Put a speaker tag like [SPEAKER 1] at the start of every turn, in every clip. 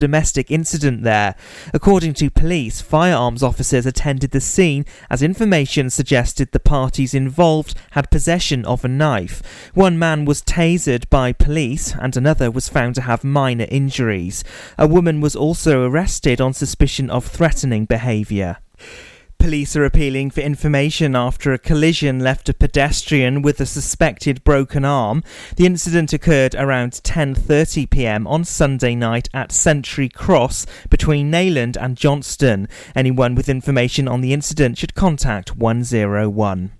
[SPEAKER 1] domestic incident there. According to police, firearms officers attended the scene as information suggested the parties involved had possession of a knife. One man was tasered by police and another was found to have minor injuries. A woman was also arrested on suspicion of threatening behaviour. Police are appealing for information after a collision left a pedestrian with a suspected broken arm. The incident occurred around 10:30 p.m. on Sunday night at Century Cross between Neyland and Johnston. Anyone with information on the incident should contact 101.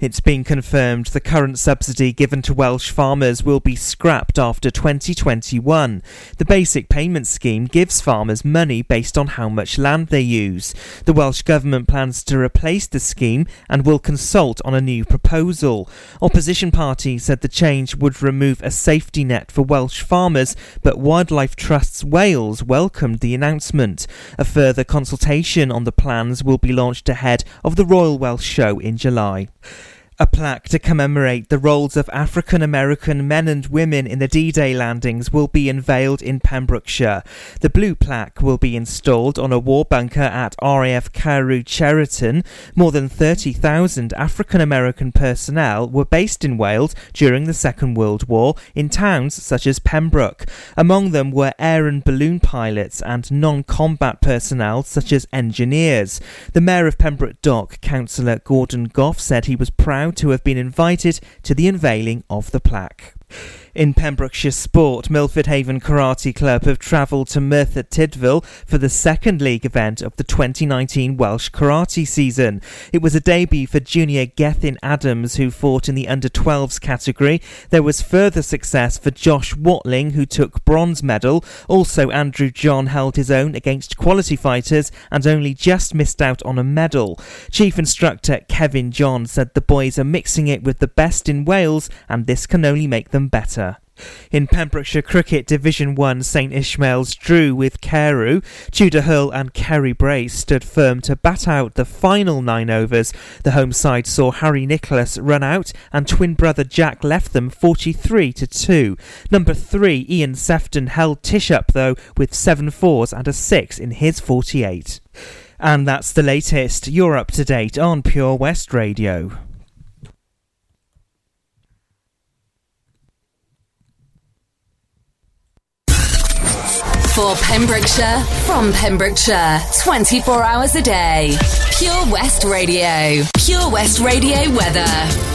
[SPEAKER 1] It's been confirmed the current subsidy given to Welsh farmers will be scrapped after 2021. The basic payment scheme gives farmers money based on how much land they use. The Welsh Government plans to replace the scheme and will consult on a new proposal. Opposition parties said the change would remove a safety net for Welsh farmers, but Wildlife Trusts Wales welcomed the announcement. A further consultation on the plans will be launched ahead of the Royal Welsh Show in July. A plaque to commemorate the roles of African American men and women in the D Day landings will be unveiled in Pembrokeshire. The blue plaque will be installed on a war bunker at RAF Carew Cheriton. More than 30,000 African American personnel were based in Wales during the Second World War in towns such as Pembroke. Among them were air and balloon pilots and non combat personnel such as engineers. The Mayor of Pembroke Dock, Councillor Gordon Goff, said he was proud to have been invited to the unveiling of the plaque. In Pembrokeshire Sport, Milford Haven Karate Club have travelled to Merthyr Tydfil for the second league event of the 2019 Welsh Karate season. It was a debut for junior Gethin Adams, who fought in the under 12s category. There was further success for Josh Watling, who took bronze medal. Also, Andrew John held his own against quality fighters and only just missed out on a medal. Chief instructor Kevin John said the boys are mixing it with the best in Wales, and this can only make them better. In Pembrokeshire Cricket Division 1, St Ishmael's drew with Carew. Tudor Hurl and Kerry Brace stood firm to bat out the final nine overs. The home side saw Harry Nicholas run out and twin brother Jack left them 43 to 2. Number 3, Ian Sefton held Tish up though with 7 fours and a 6 in his 48. And that's the latest. You're up to date on Pure West Radio.
[SPEAKER 2] For Pembrokeshire, from Pembrokeshire, 24 hours a day. Pure West Radio. Pure West Radio weather.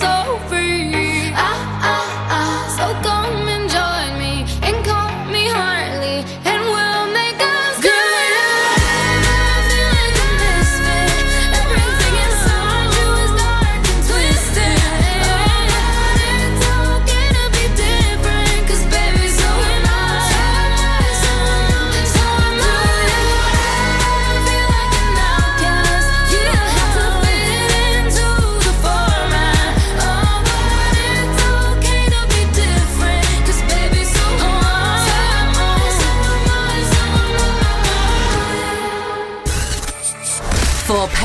[SPEAKER 3] over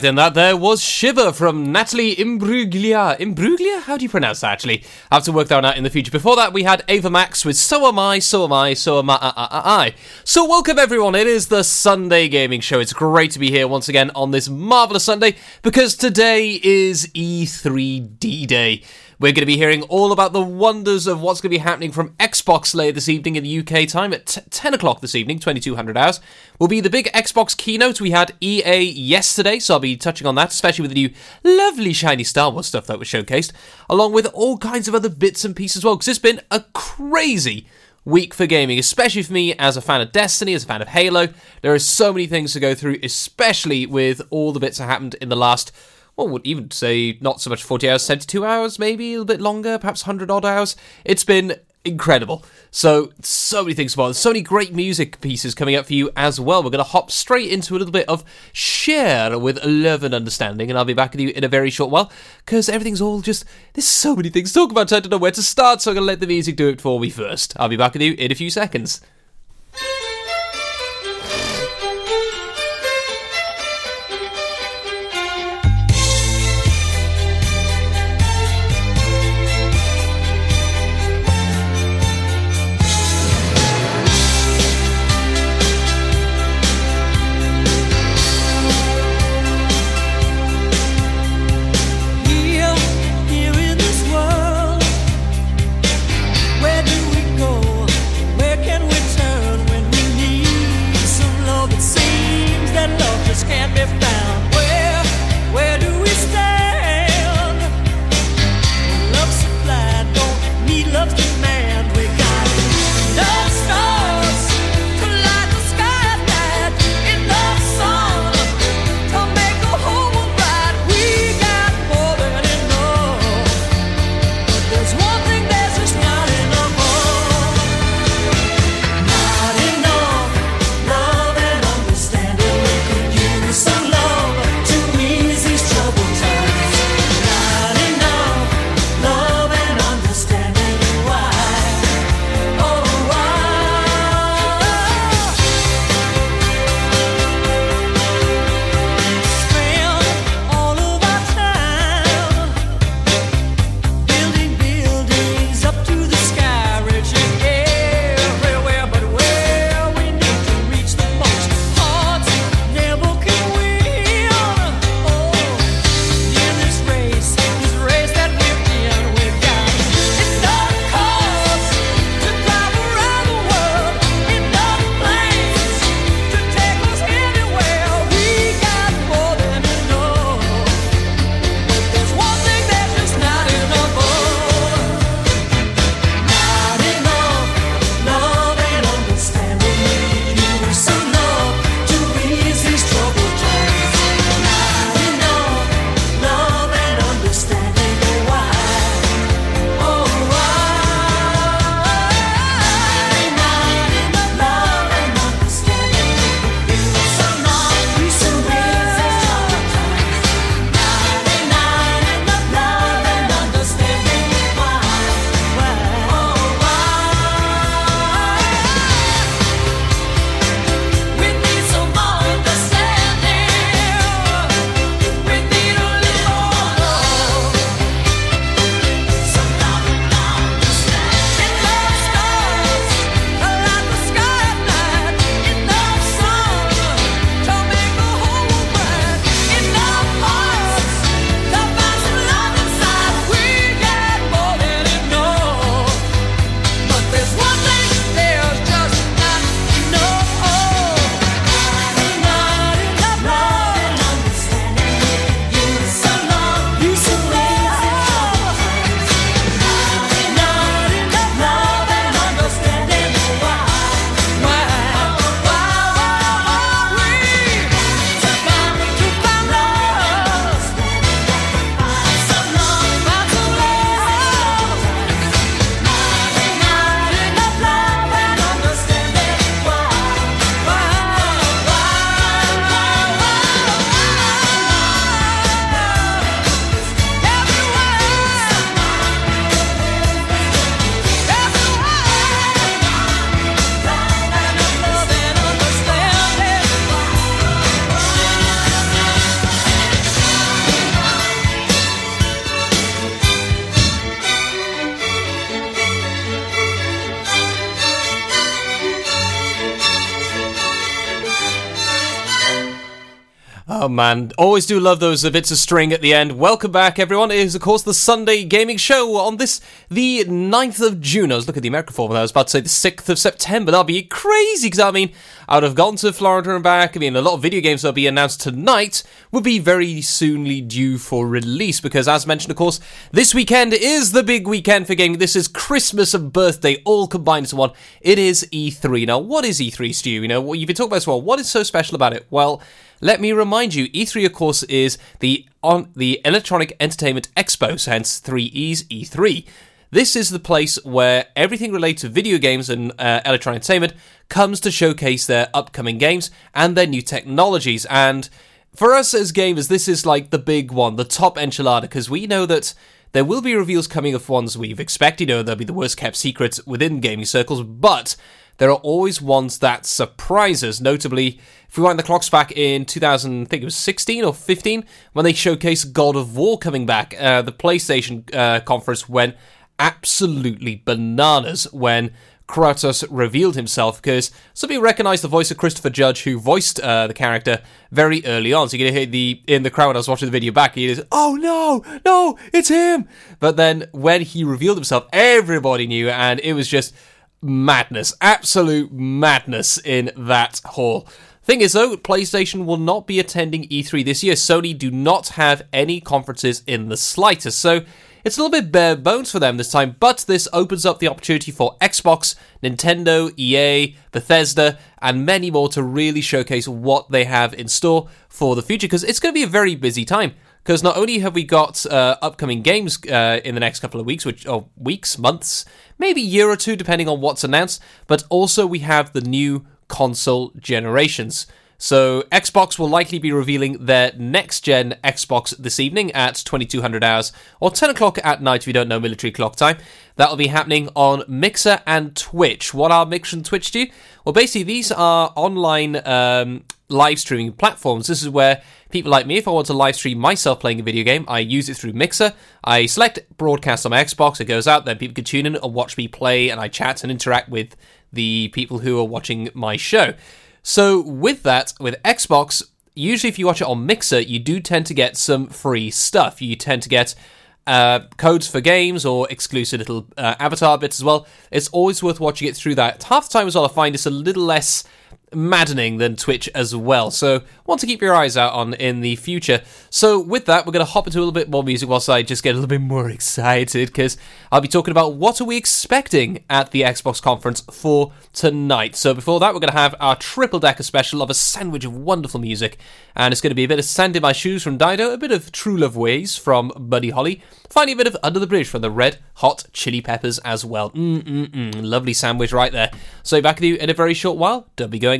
[SPEAKER 4] Alright, then that there was Shiver from Natalie Imbruglia. Imbruglia? How do you pronounce that, actually? I have to work that out in the future. Before that, we had Ava Max with So Am I, So Am I, So Am I, I, I, I. So, welcome everyone. It is the Sunday Gaming Show. It's great to be here once again on this marvellous Sunday because today is E3D Day. We're going to be hearing all about the wonders of what's going to be happening from Xbox later this evening in the UK time at t- 10 o'clock this evening, 2200 hours. Will be the big Xbox keynote. We had EA yesterday, so I'll be touching on that, especially with the new lovely shiny Star Wars stuff that was showcased, along with all kinds of other bits and pieces as well, because it's been a crazy week for gaming, especially for me as a fan of Destiny, as a fan of Halo. There are so many things to go through, especially with all the bits that happened in the last well, would even say not so much 40 hours, 72 hours, maybe a little bit longer, perhaps 100 odd hours. It's been incredible. So, so many things about so many great music pieces coming up for you as well. We're going to hop straight into a little bit of share with love and understanding, and I'll be back with you in a very short while because everything's all just there's so many things to talk about. I don't know where to start, so I'm going to let the music do it for me first. I'll be back with you in a few seconds. Man, always do love those bits of string at the end. Welcome back, everyone. It is, of course, the Sunday Gaming Show on this, the 9th of June. I was looking at the American form I was about to say the 6th of September. That'll be crazy because, I mean, I would have gone to Florida and back. I mean, a lot of video games that'll be announced tonight will be very soonly due for release because, as mentioned, of course, this weekend is the big weekend for gaming. This is Christmas and birthday all combined into one. It is E3. Now, what is E3, Stu? You know, you've been talking about this well. What is so special about it? Well, let me remind you, E3 of course is the on the Electronic Entertainment Expo, hence three E's E3. This is the place where everything related to video games and uh, electronic entertainment comes to showcase their upcoming games and their new technologies. And for us as gamers, this is like the big one, the top enchilada, because we know that there will be reveals coming of ones we've expected, you know, there'll be the worst kept secrets within gaming circles, but there are always ones that surprise us. Notably, if we wind the clocks back in 2000, I think it was 16 or 15, when they showcased God of War coming back, uh, the PlayStation uh, conference went absolutely bananas when Kratos revealed himself because some people recognise the voice of Christopher Judge, who voiced uh, the character very early on. So you're gonna hear the in the crowd. I was watching the video back. He is, oh no, no, it's him. But then when he revealed himself, everybody knew, and it was just madness, absolute madness in that hall. Thing is, though, PlayStation will not be attending E3 this year. Sony do not have any conferences in the slightest, so it's a little bit bare bones for them this time. But this opens up the opportunity for Xbox, Nintendo, EA, Bethesda, and many more to really showcase what they have in store for the future because it's going to be a very busy time because not only have we got uh, upcoming games uh, in the next couple of weeks, which or weeks, months, maybe year or two, depending on what's announced, but also we have the new console generations. So Xbox will likely be revealing their next gen Xbox this evening at 2200 hours or 10 o'clock at night if you don't know military clock time. That'll be happening on Mixer and Twitch. What are Mixer and Twitch do? Well, basically these are online um, live streaming platforms. This is where people like me, if I want to live stream myself playing a video game, I use it through Mixer. I select broadcast on my Xbox, it goes out, then people can tune in and watch me play, and I chat and interact with the people who are watching my show. So with that, with Xbox, usually if you watch it on Mixer, you do tend to get some free stuff. You tend to get uh, codes for games or exclusive little uh, avatar bits as well. It's always worth watching it through that. Half the time as well, I find it's a little less maddening than Twitch as well. So, want to keep your eyes out on in the future. So, with that, we're going to hop into a little bit more music whilst I just get a little bit more excited because I'll be talking about what are we expecting at the Xbox conference for tonight. So, before that, we're going to have our triple decker special of a sandwich of wonderful music, and it's going to be a bit of Sand in My Shoes from Dido, a bit of True Love Ways from Buddy Holly, finally a bit of Under the Bridge from the Red Hot Chili Peppers as well. Mm-mm-mm, lovely sandwich right there. So, back with you in a very short while. Don't be going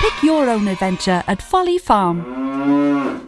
[SPEAKER 5] Pick your own adventure at Folly Farm.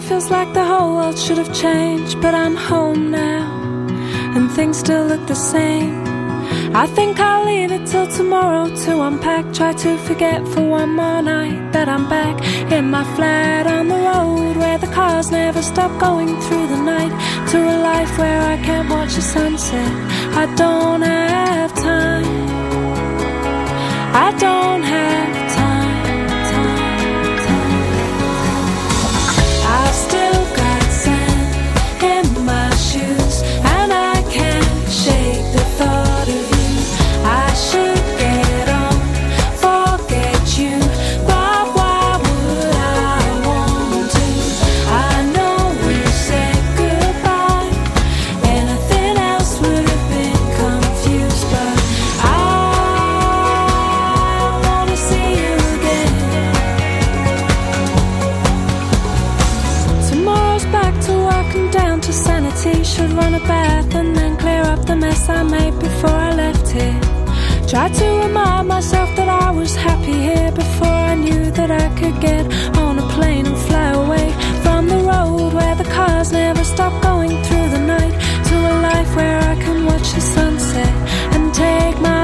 [SPEAKER 6] Feels like the whole world should have changed, but I'm home now, and things still look the same. I think I'll leave it till tomorrow to unpack. Try to forget for one more night that I'm back in my flat on the road where the cars never stop going through the night. To a life where I can't watch the sunset. I don't have time. I don't have I Tried to remind myself that I was happy here before I knew that I could get on a plane and fly away from the road where the cars never stop going through the night to a life where I can watch the sunset and take my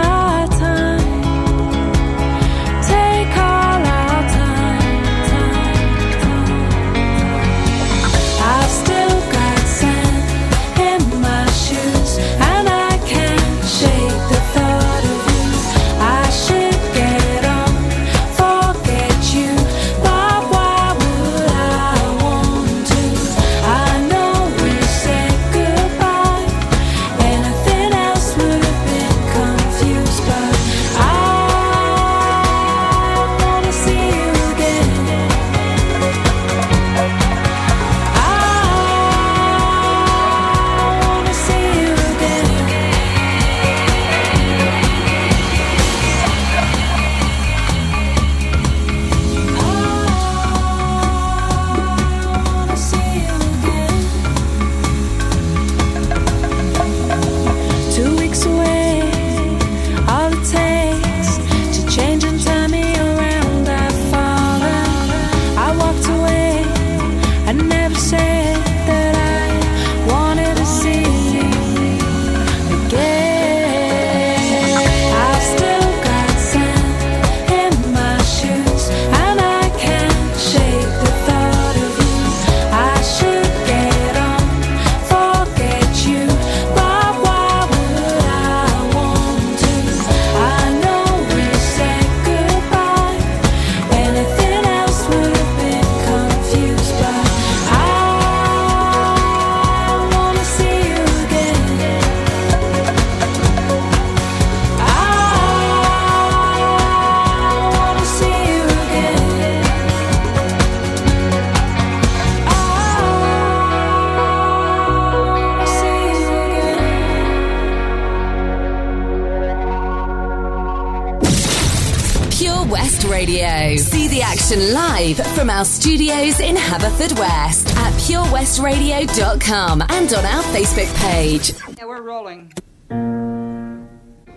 [SPEAKER 6] in
[SPEAKER 7] West at purewestradio.com and on our Facebook page.
[SPEAKER 8] Yeah, we're rolling.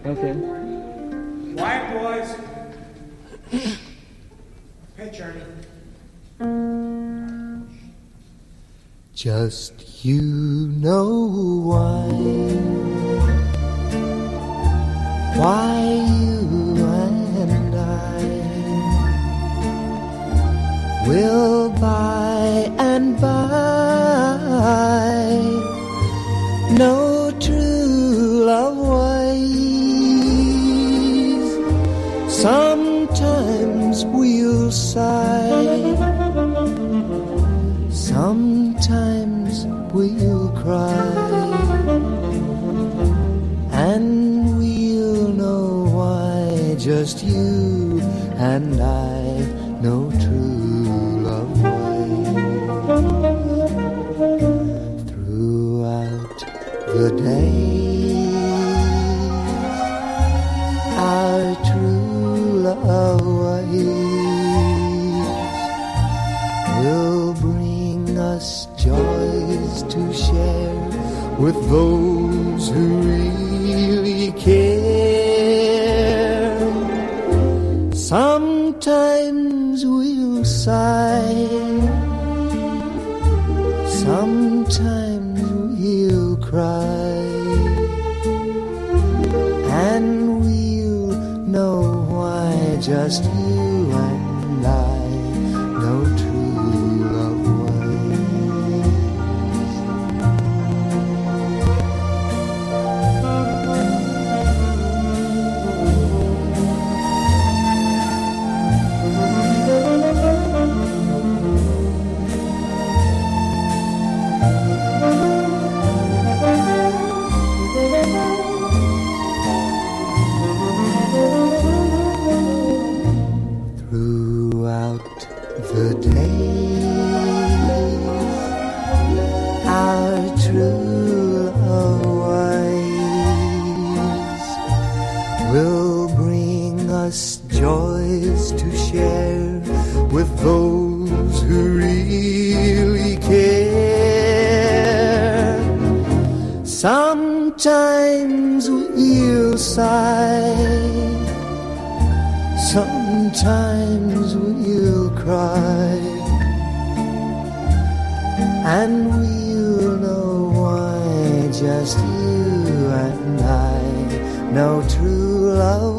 [SPEAKER 9] Okay.
[SPEAKER 10] Quiet, boys. Hey, Charlie.
[SPEAKER 9] Just Sometimes we'll sigh, sometimes we'll cry, and we'll know why just you and I know true love.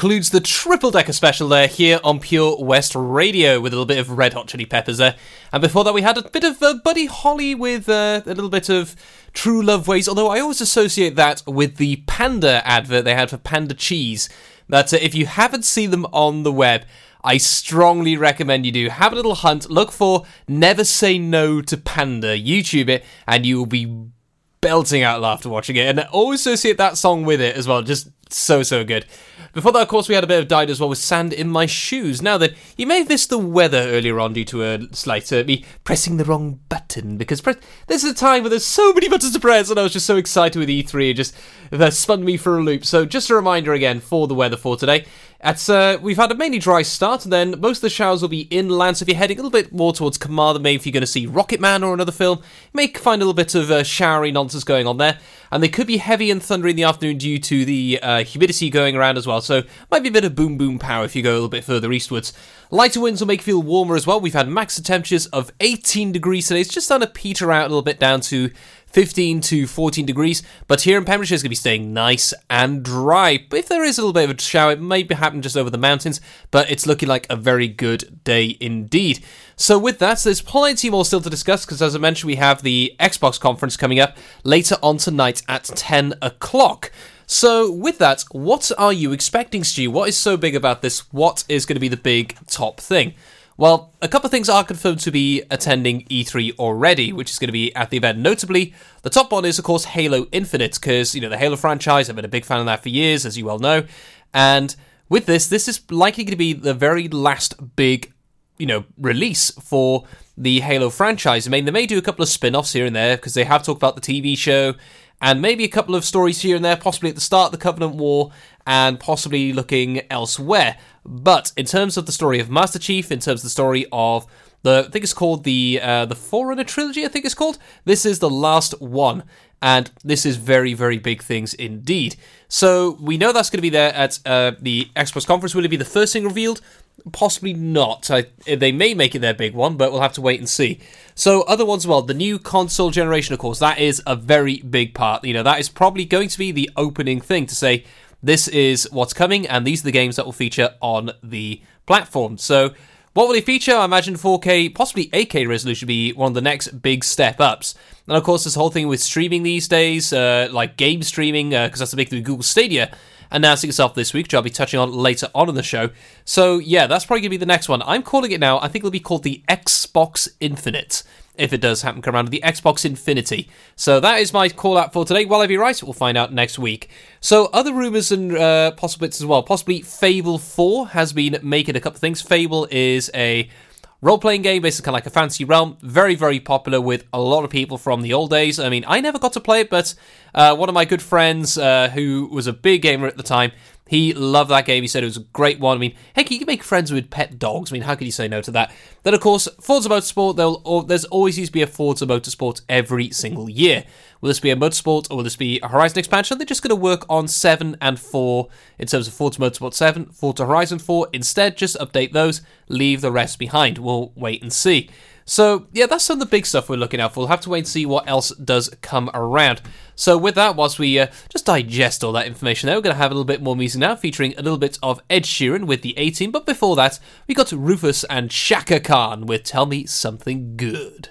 [SPEAKER 4] Concludes the triple decker special there here on Pure West Radio with a little bit of Red Hot Chili Peppers there. And before that, we had a bit of uh, Buddy Holly with uh, a little bit of True Love Ways, although I always associate that with the Panda advert they had for Panda Cheese. That uh, if you haven't seen them on the web, I strongly recommend you do. Have a little hunt, look for Never Say No to Panda, YouTube it, and you will be belting out laughter watching it, and I always associate that song with it as well. Just so so good. Before that, of course, we had a bit of Dido as well with sand in my shoes. Now that you may have missed the weather earlier on due to a slight uh, me pressing the wrong button because pre- this is a time where there's so many buttons to press, and I was just so excited with E3, it just spun me for a loop. So just a reminder again for the weather for today. It's, uh, we've had a mainly dry start, and then most of the showers will be inland. So if you're heading a little bit more towards Kamar, maybe if you're going to see Rocket Man or another film, you may find a little bit of uh, showery nonsense going on there. And they could be heavy and thundery in the afternoon due to the uh, humidity going around as well. So might be a bit of boom boom power if you go a little bit further eastwards. Lighter winds will make you feel warmer as well. We've had max temperatures of 18 degrees today. It's just starting to peter out a little bit down to 15 to 14 degrees, but here in Pembrokeshire it's going to be staying nice and dry. If there is a little bit of a shower, it may be happening just over the mountains, but it's looking like a very good day indeed. So with that, there's plenty more still to discuss because as I mentioned, we have the Xbox conference coming up later on tonight at 10 o'clock. So, with that, what are you expecting, Stu? What is so big about this? What is going to be the big top thing? Well, a couple of things are confirmed to be attending E3 already, which is going to be at the event. Notably, the top one is, of course, Halo Infinite, because, you know, the Halo franchise, I've been a big fan of that for years, as you well know. And with this, this is likely going to be the very last big, you know, release for the Halo franchise. I mean, they may do a couple of spin offs here and there, because they have talked about the TV show and maybe a couple of stories here and there, possibly at the start of the Covenant War, and possibly looking elsewhere. But in terms of the story of Master Chief, in terms of the story of the, I think it's called the uh, the Forerunner trilogy. I think it's called. This is the last one, and this is very very big things indeed. So we know that's going to be there at uh, the Xbox conference. Will it be the first thing revealed? Possibly not. I, they may make it their big one, but we'll have to wait and see. So other ones, as well, the new console generation, of course, that is a very big part. You know, that is probably going to be the opening thing to say this is what's coming, and these are the games that will feature on the platform. So what will they feature? I imagine 4K, possibly 8K resolution be one of the next big step ups. And of course, this whole thing with streaming these days, uh, like game streaming, because that's the big thing with Google Stadia, announcing itself this week, which I'll be touching on later on in the show. So yeah, that's probably going to be the next one. I'm calling it now. I think it'll be called the Xbox Infinite. If it does happen come around, the Xbox Infinity. So that is my call out for today. Will I be right? We'll find out next week. So other rumours and uh, possible bits as well. Possibly Fable 4 has been making a couple of things. Fable is a role playing game, basically kind of like a fantasy realm. Very, very popular with a lot of people from the old days. I mean, I never got to play it, but uh, one of my good friends uh, who was a big gamer at the time. He loved that game. He said it was a great one. I mean, heck, you can make friends with pet dogs. I mean, how could you say no to that? Then, of course, Forza Motorsport. There'll, there's always used to be a Forza Motorsport every single year. Will this be a Motorsport or will this be a Horizon expansion? They're just going to work on 7 and 4 in terms of Forza Motorsport 7, Forza Horizon 4. Instead, just update those, leave the rest behind. We'll wait and see. So, yeah, that's some of the big stuff we're looking out for. We'll have to wait and see what else does come around. So, with that, whilst we uh, just digest all that information there, we're going to have a little bit more music now, featuring a little bit of Ed Sheeran with the A Team. But before that, we got Rufus and Chaka Khan with Tell Me Something Good.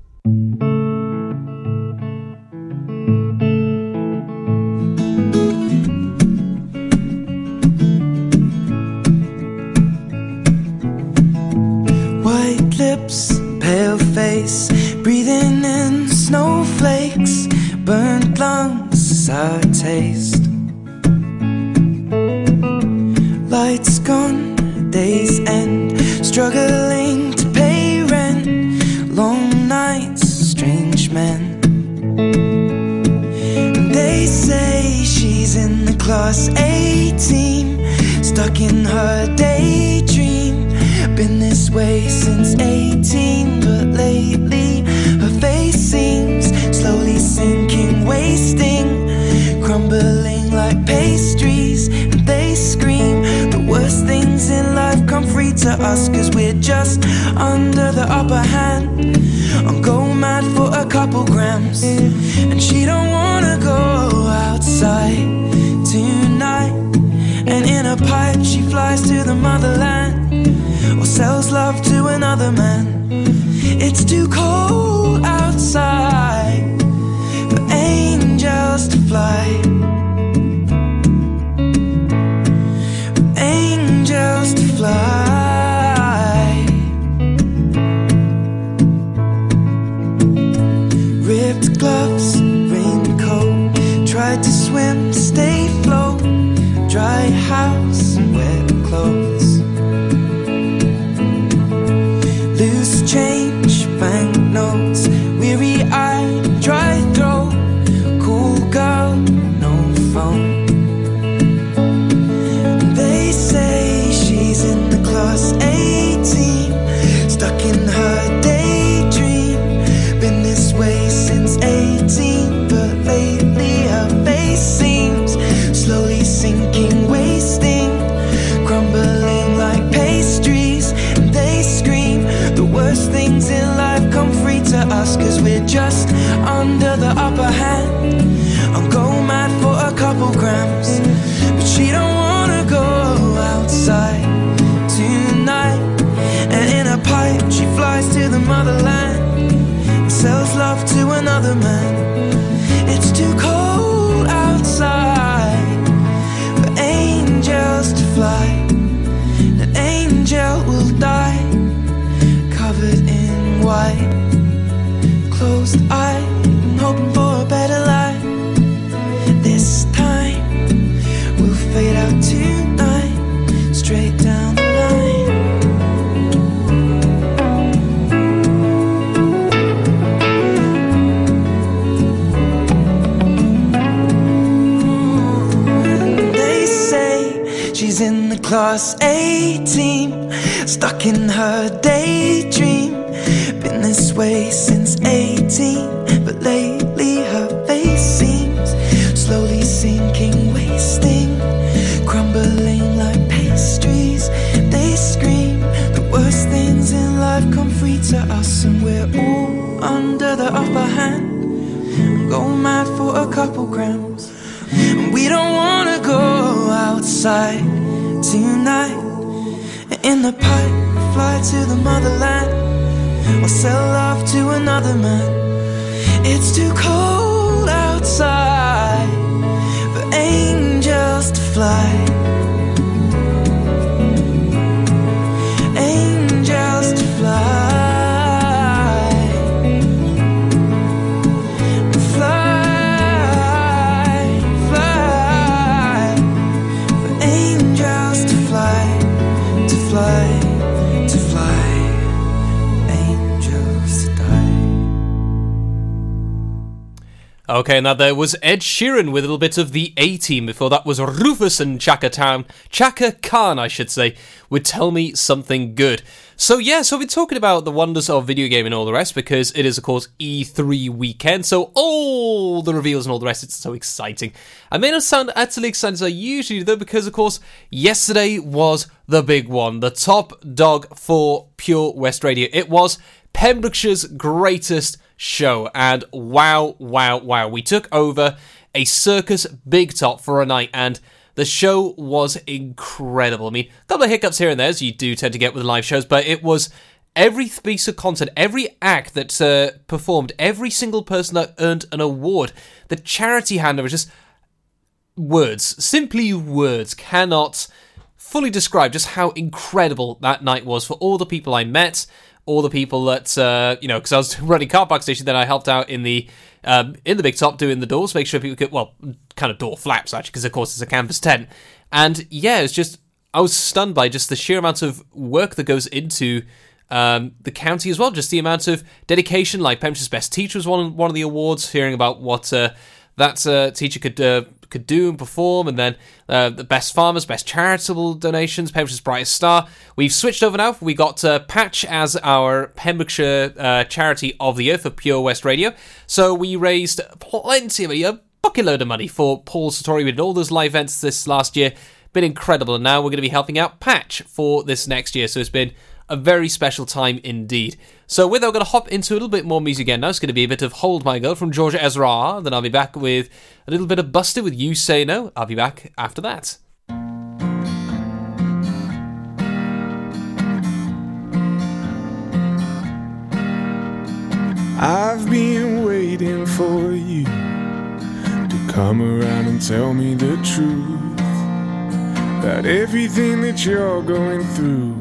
[SPEAKER 11] tried to swim to stay float. Dry house and wet clothes. us, cause we're just under the upper hand. I'll go mad for a couple grams, but she don't wanna go outside tonight. And in a pipe, she flies to the motherland and sells love to another man. It's too cold.
[SPEAKER 12] A team, stuck in her daydream. Been this way since 18, but lately her face seems slowly sinking, wasting, crumbling like pastries. They scream the worst things in life come free to us, and we're all under the upper hand. Go mad for a couple grams. And We don't wanna go outside tonight. In the pipe, fly to the motherland or sell off to another man. It's too cold outside for angels to fly. Angels to fly.
[SPEAKER 4] Okay, now there was Ed Sheeran with a little bit of the A Team. Before that was Rufus and Chaka Town, Chaka Khan, I should say, would tell me something good. So yeah, so we're talking about the wonders of video game and all the rest because it is of course E3 weekend. So all the reveals and all the rest, it's so exciting. I may not sound utterly excited as I usually do though because of course yesterday was the big one, the top dog for Pure West Radio. It was Pembrokeshire's greatest show. And wow, wow, wow. We took over a circus big top for a night and the show was incredible. I mean, a couple of hiccups here and there, as you do tend to get with live shows, but it was every piece of content, every act that uh, performed, every single person that earned an award, the charity handover, was just words, simply words, cannot fully describe just how incredible that night was for all the people I met, all the people that uh, you know, because I was running car park station, then I helped out in the um, in the big top doing the doors, make sure people could well, kind of door flaps actually, because of course it's a canvas tent, and yeah, it's just I was stunned by just the sheer amount of work that goes into. Um, the county as well, just the amount of dedication. Like Pembrokeshire's best teacher was one one of the awards. Hearing about what uh, that uh, teacher could uh, could do and perform, and then uh, the best farmers, best charitable donations, Pembrokeshire's brightest star. We've switched over now. We got uh, Patch as our Pembrokeshire uh, charity of the year for Pure West Radio. So we raised plenty of a bucket load of money for Paul Sartori. We did all those live events this last year. Been incredible, and now we're going to be helping out Patch for this next year. So it's been a very special time indeed. So with that, we're going to hop into a little bit more music again now. It's going to be a bit of Hold My Girl from George Ezra. Then I'll be back with a little bit of Busted with You Say No. I'll be back after that.
[SPEAKER 13] I've been waiting for you to come around and tell me the truth about everything that you're going through.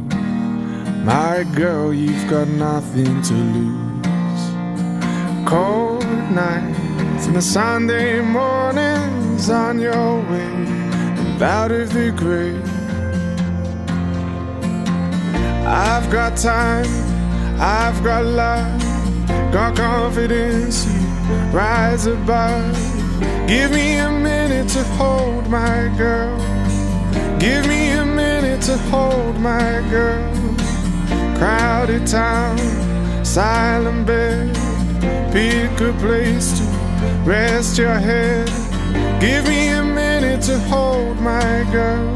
[SPEAKER 13] My girl, you've got nothing to lose. Cold nights and the Sunday mornings on your way and out of the grave. I've got time, I've got love, got confidence. You rise above. Give me a minute to hold my girl. Give me a minute to hold my girl. Crowded town, silent bed. Pick a good place to rest your head. Give me a minute to hold my girl.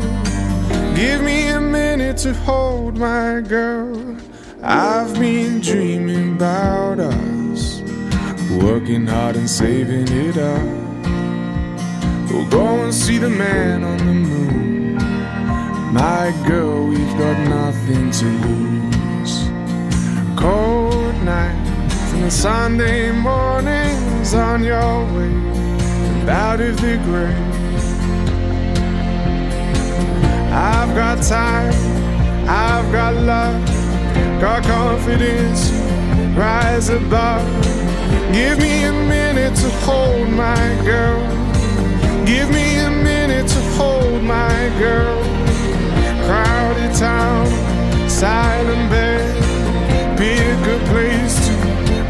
[SPEAKER 13] Give me a minute to hold my girl. I've been dreaming about us, working hard and saving it up. We'll go and see the man on the moon. My girl, we've got nothing to lose. Cold nights and the Sunday mornings on your way out of the grave. I've got time, I've got love, got confidence, rise above. Give me a minute to hold my girl. Give me a minute to hold my girl. Crowded town, silent bed be a good place to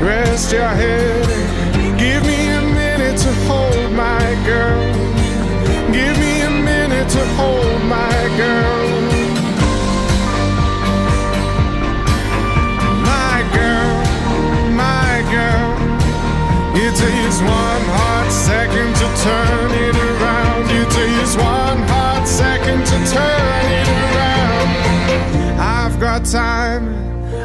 [SPEAKER 13] rest your head. Give me a minute to hold my girl. Give me a minute to hold my girl. My girl, my girl. It takes one hot second to turn it around. It takes one hot second to turn it around. I've got time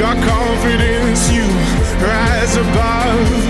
[SPEAKER 13] Got confidence. You rise above.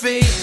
[SPEAKER 8] Feet.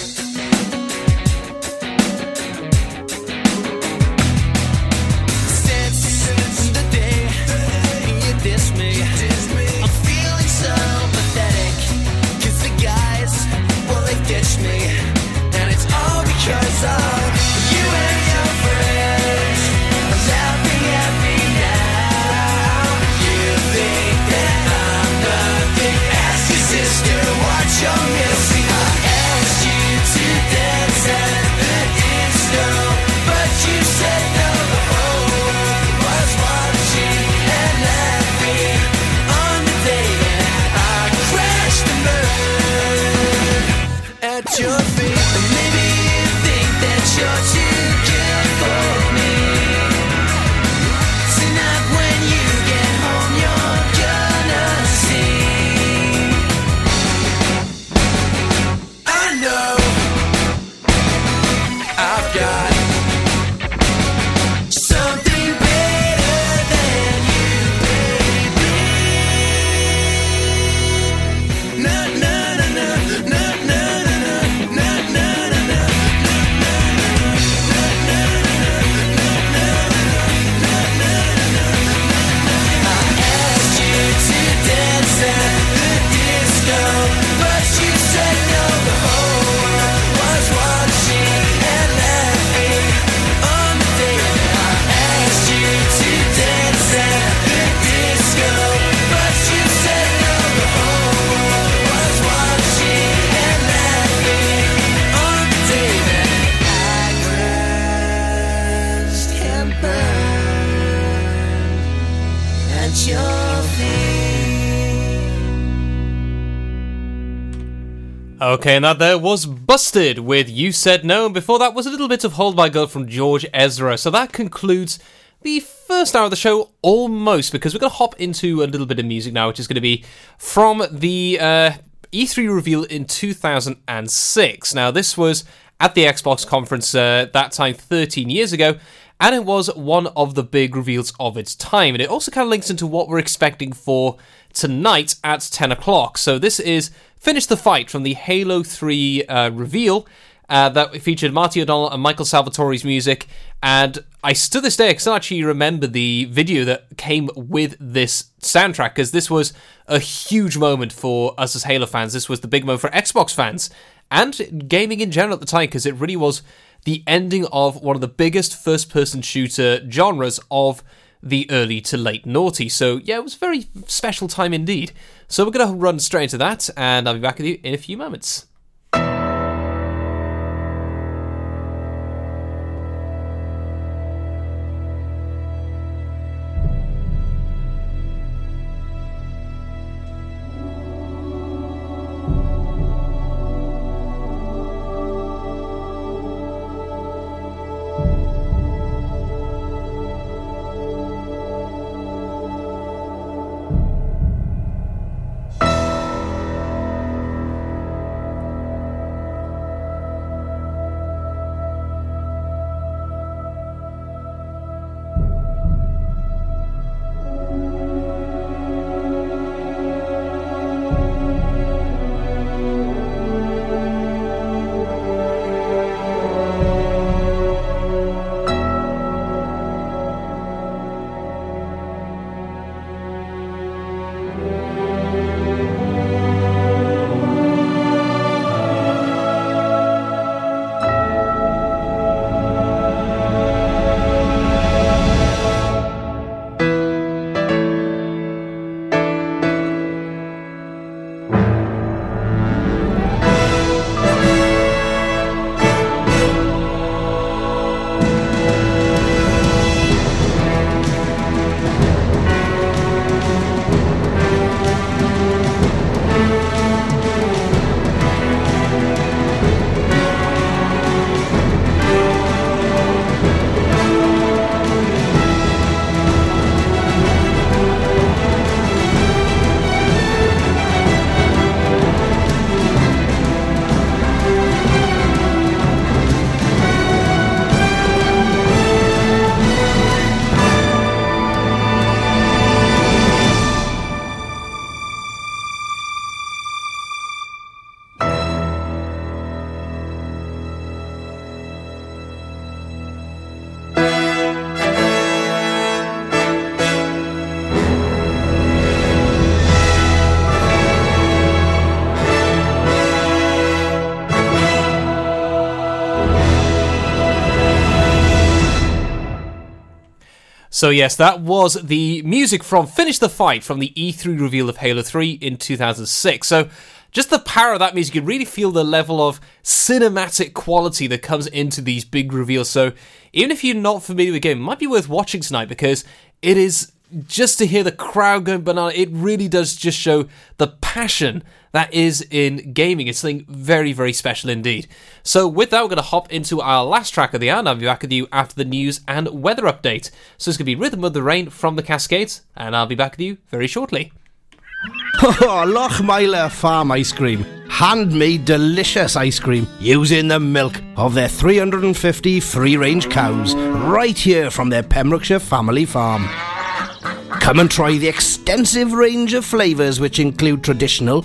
[SPEAKER 8] And that
[SPEAKER 4] there was Busted with You Said No, and before that was a little bit of Hold My Girl from George Ezra. So that concludes the first hour of the show almost, because we're going to hop into a little bit of music now, which is going to be from the uh, E3 reveal in 2006. Now, this was at the Xbox conference uh, that time 13 years ago, and it was one of the big reveals of its time. And it also kind of links into what we're expecting for tonight at 10 o'clock. So this is Finish the Fight from the Halo 3 uh, reveal. Uh, that featured Marty O'Donnell and Michael Salvatori's music, and I to this day I can actually remember the video that came with this soundtrack because this was a huge moment for us as Halo fans. This was the big moment for Xbox fans and gaming in general at the time because it really was the ending of one of the biggest first-person shooter genres of the early to late naughty. So yeah, it was a very special time indeed. So we're gonna run straight into that, and I'll be back with you in a few moments. So, yes, that was the music from Finish the Fight from the E3 reveal of Halo 3 in 2006. So, just the power of that music, you can really feel the level of cinematic quality that comes into these big reveals. So, even if you're not familiar with the game, it might be worth watching tonight because it is just to hear the crowd going banana. It really does just show the passion that is in gaming. It's something very, very special indeed. So, with that, we're going to hop into our last track of the hour, and I'll be back with you after the news and weather update. So, it's going to be Rhythm of the Rain from the Cascades, and I'll be back with you very shortly.
[SPEAKER 14] Oh, Lochmeyler Farm Ice Cream. Handmade delicious ice cream using the milk of their 350 free range cows right here from their Pembrokeshire family farm. Come and try the extensive range of flavours which include traditional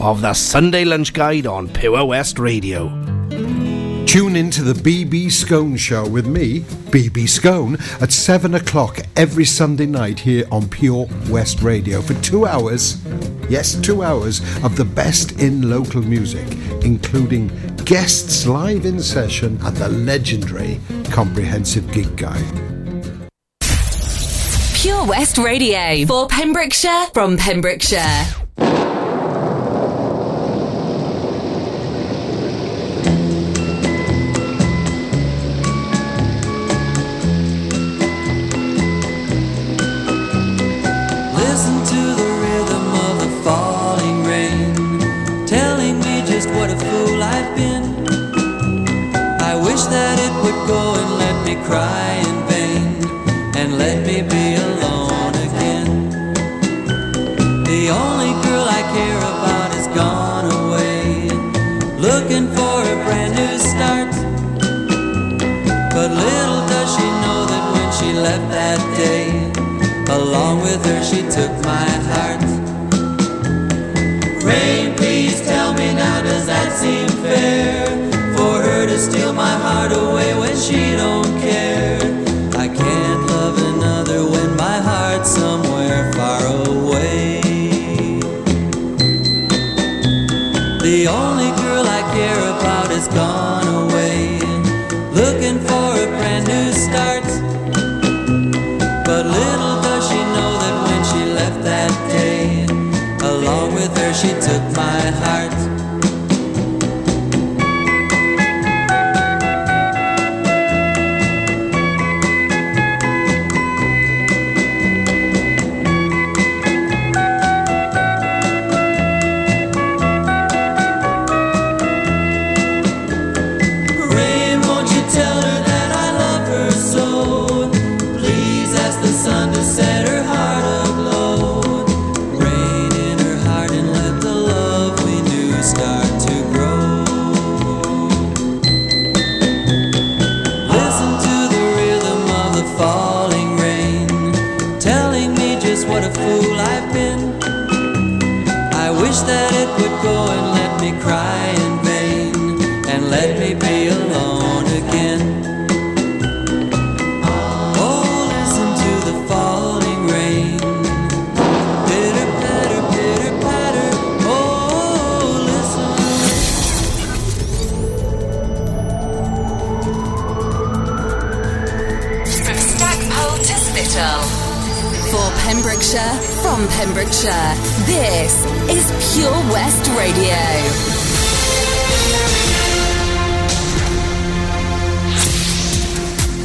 [SPEAKER 14] of the Sunday Lunch Guide on Pure West Radio.
[SPEAKER 15] Tune in to the BB Scone Show with me, BB Scone, at 7 o'clock every Sunday night here on Pure West Radio for two hours. Yes, two hours of the best in local music, including guests live in session and the legendary Comprehensive Gig Guide.
[SPEAKER 16] Pure West Radio for Pembrokeshire from Pembrokeshire. This is Pure West Radio.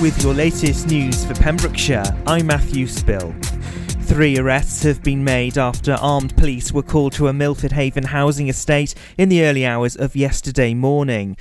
[SPEAKER 1] With your latest news for Pembrokeshire, I'm Matthew Spill. Three arrests have been made after armed police were called to a Milford Haven housing estate in the early hours of yesterday morning.